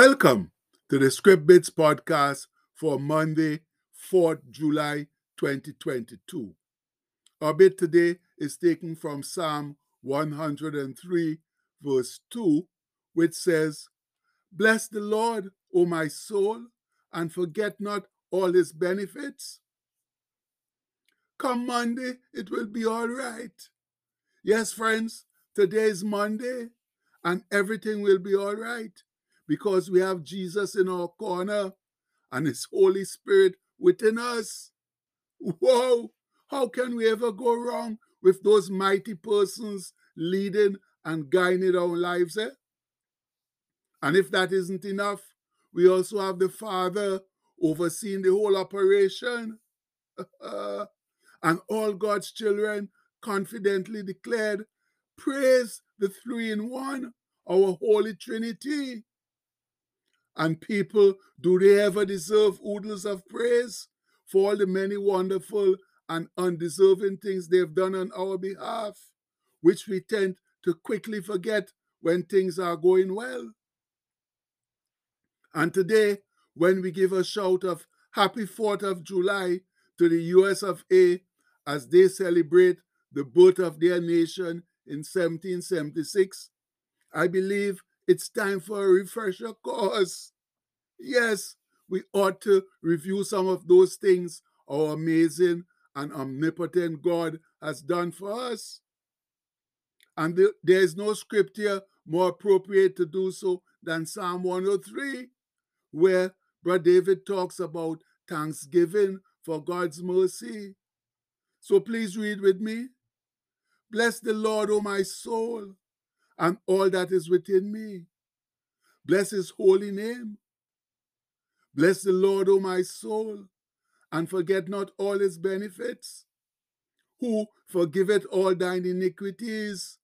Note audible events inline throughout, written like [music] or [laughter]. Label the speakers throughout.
Speaker 1: Welcome to the Script Bits podcast for Monday, 4th July 2022. Our bit today is taken from Psalm 103, verse 2, which says, Bless the Lord, O my soul, and forget not all his benefits. Come Monday, it will be all right. Yes, friends, today is Monday, and everything will be all right because we have Jesus in our corner and His Holy Spirit within us. Whoa! How can we ever go wrong with those mighty persons leading and guiding our lives? Eh? And if that isn't enough, we also have the Father overseeing the whole operation. [laughs] and all God's children confidently declared, Praise the three in one, our Holy Trinity. And people, do they ever deserve oodles of praise for all the many wonderful and undeserving things they've done on our behalf, which we tend to quickly forget when things are going well? And today, when we give a shout of Happy 4th of July to the US of A as they celebrate the birth of their nation in 1776, I believe it's time for a refresher course. Yes, we ought to review some of those things our amazing and omnipotent God has done for us. And there is no scripture more appropriate to do so than Psalm 103, where Brother David talks about thanksgiving for God's mercy. So please read with me. Bless the Lord, O my soul, and all that is within me. Bless his holy name. Bless the Lord, O my soul, and forget not all his benefits, who forgiveth all thine iniquities,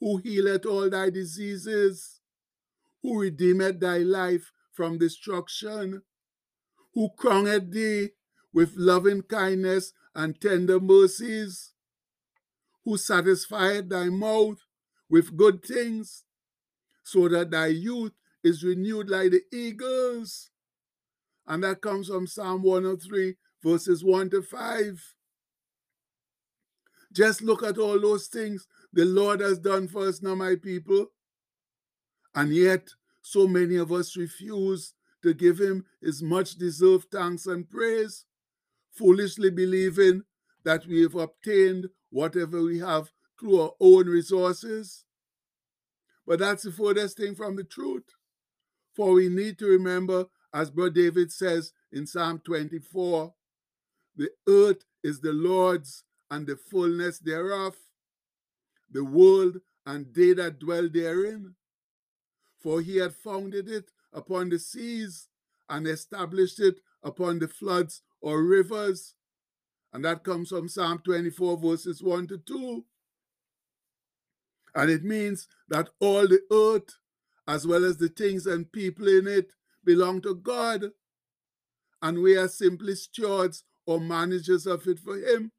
Speaker 1: who healeth all thy diseases, who redeemeth thy life from destruction, who crowned thee with loving kindness and tender mercies, who satisfied thy mouth with good things, so that thy youth is renewed like the eagles. And that comes from Psalm 103, verses 1 to 5. Just look at all those things the Lord has done for us now, my people. And yet, so many of us refuse to give him his much deserved thanks and praise, foolishly believing that we have obtained whatever we have through our own resources. But that's the furthest thing from the truth. For we need to remember, as Brother David says in Psalm 24, the earth is the Lord's and the fullness thereof, the world and they that dwell therein. For he had founded it upon the seas and established it upon the floods or rivers. And that comes from Psalm 24, verses 1 to 2. And it means that all the earth, as well as the things and people in it, belong to God. And we are simply stewards or managers of it for Him.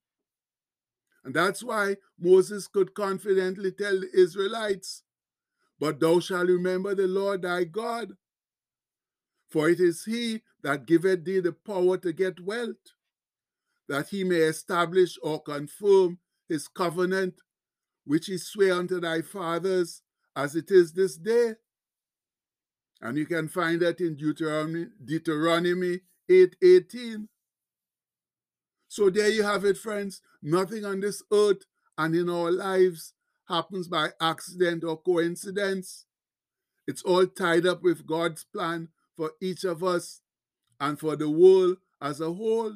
Speaker 1: And that's why Moses could confidently tell the Israelites, But thou shalt remember the Lord thy God, for it is he that giveth thee the power to get wealth, that he may establish or confirm his covenant, which he sware unto thy fathers, as it is this day. And you can find that in Deuteronomy, Deuteronomy 8 18. So there you have it, friends. Nothing on this earth and in our lives happens by accident or coincidence. It's all tied up with God's plan for each of us and for the world as a whole.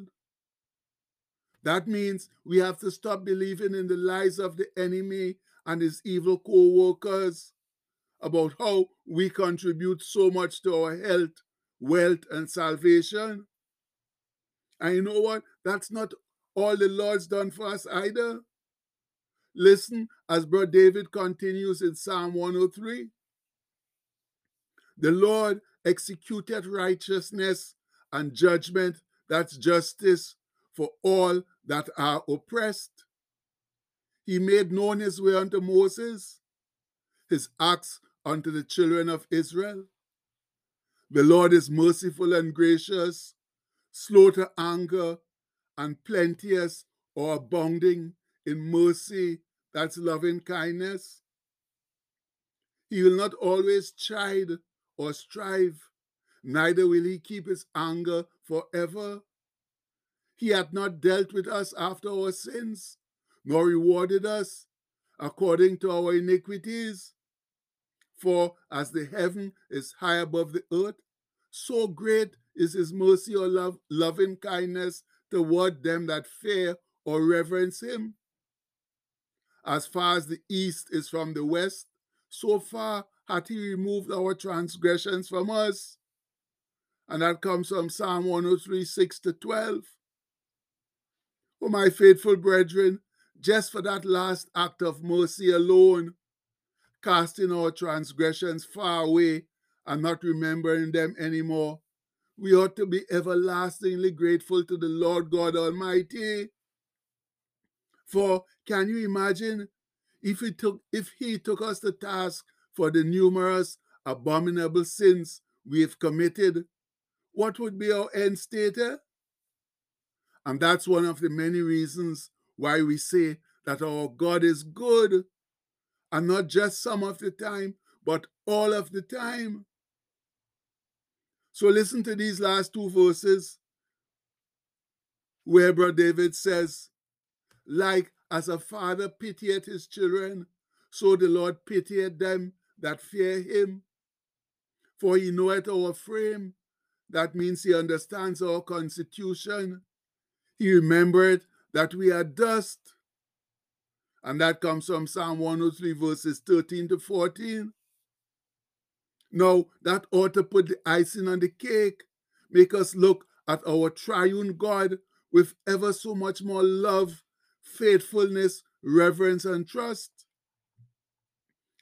Speaker 1: That means we have to stop believing in the lies of the enemy and his evil co workers about how we contribute so much to our health, wealth, and salvation. And you know what? That's not all the Lord's done for us either. Listen as Brother David continues in Psalm 103. The Lord executed righteousness and judgment, that's justice, for all that are oppressed. He made known his way unto Moses, his acts unto the children of Israel. The Lord is merciful and gracious, slow to anger, and plenteous or abounding in mercy, that's loving kindness. He will not always chide or strive, neither will he keep his anger forever. He hath not dealt with us after our sins, nor rewarded us according to our iniquities. For as the heaven is high above the earth, so great is his mercy or love, loving kindness toward them that fear or reverence him. As far as the east is from the west, so far hath he removed our transgressions from us. And that comes from Psalm 103, 6 to 12. Oh, my faithful brethren, just for that last act of mercy alone, casting our transgressions far away and not remembering them anymore, we ought to be everlastingly grateful to the Lord God Almighty. For can you imagine if he took if he took us to task for the numerous abominable sins we have committed, what would be our end state? Eh? And that's one of the many reasons why we say that our God is good, and not just some of the time, but all of the time. So listen to these last two verses where Brother David says, like as a father pitieth his children, so the Lord pitieth them that fear him. For he knoweth our frame. That means he understands our constitution. He remembered that we are dust. And that comes from Psalm 103, verses 13 to 14. Now, that ought to put the icing on the cake, make us look at our triune God with ever so much more love, faithfulness, reverence, and trust.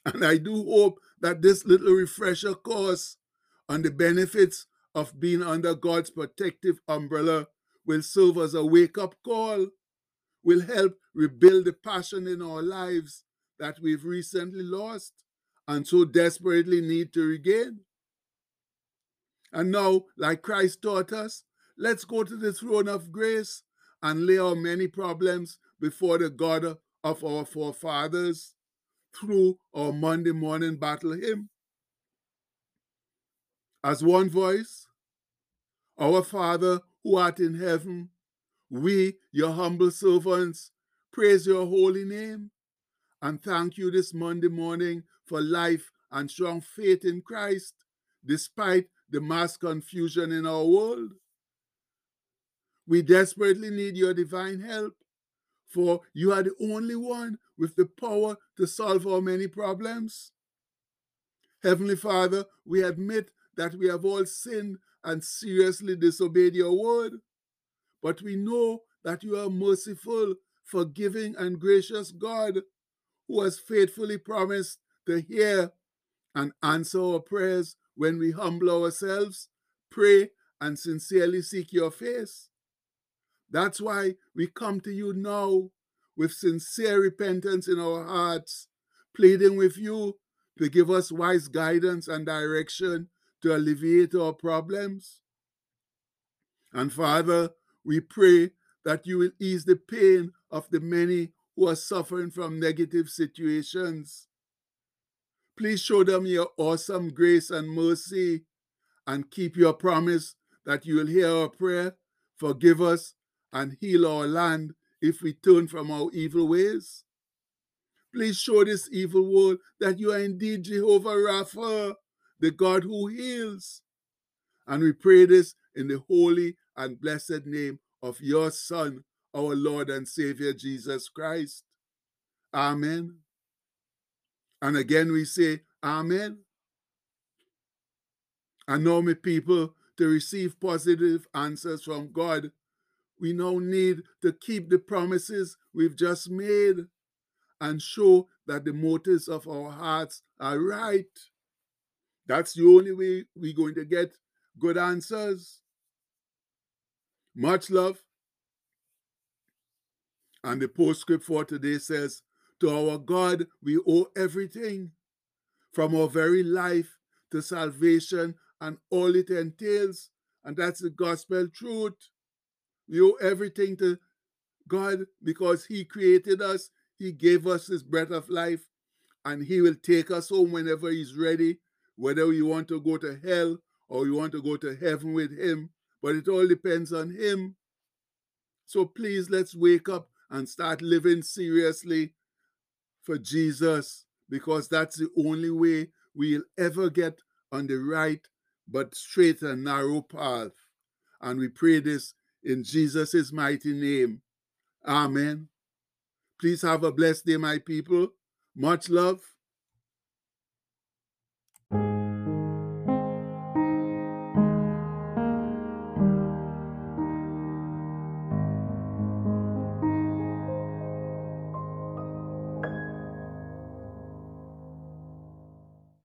Speaker 1: And I do hope that this little refresher course on the benefits of being under God's protective umbrella will serve as a wake up call, will help rebuild the passion in our lives that we've recently lost and so desperately need to regain. And now, like Christ taught us, let's go to the throne of grace and lay our many problems before the God of our forefathers through our Monday morning battle hymn. As one voice, Our Father who art in heaven, we, your humble servants, praise your holy name and thank you this Monday morning for life and strong faith in Christ, despite the mass confusion in our world. We desperately need your divine help, for you are the only one with the power to solve our many problems. Heavenly Father, we admit that we have all sinned and seriously disobeyed your word, but we know that you are merciful, forgiving, and gracious God who has faithfully promised to hear and answer our prayers when we humble ourselves, pray, and sincerely seek your face. That's why we come to you now with sincere repentance in our hearts, pleading with you to give us wise guidance and direction to alleviate our problems. And Father, we pray that you will ease the pain of the many who are suffering from negative situations. Please show them your awesome grace and mercy and keep your promise that you will hear our prayer, forgive us, and heal our land if we turn from our evil ways. Please show this evil world that you are indeed Jehovah Rapha, the God who heals. And we pray this in the holy and blessed name of your Son, our Lord and Savior Jesus Christ. Amen. And again we say, Amen. And now, my people, to receive positive answers from God, we now need to keep the promises we've just made and show that the motives of our hearts are right. That's the only way we're going to get good answers. Much love. And the postscript for today says, To our God we owe everything, from our very life to salvation and all it entails. And that's the gospel truth. We owe everything to God because He created us, He gave us His breath of life, and He will take us home whenever He's ready, whether you want to go to hell or you want to go to heaven with Him. But it all depends on Him. So please, let's wake up and start living seriously for Jesus because that's the only way we'll ever get on the right but straight and narrow path. And we pray this in Jesus' mighty name. Amen. Please have a blessed day, my people. Much love.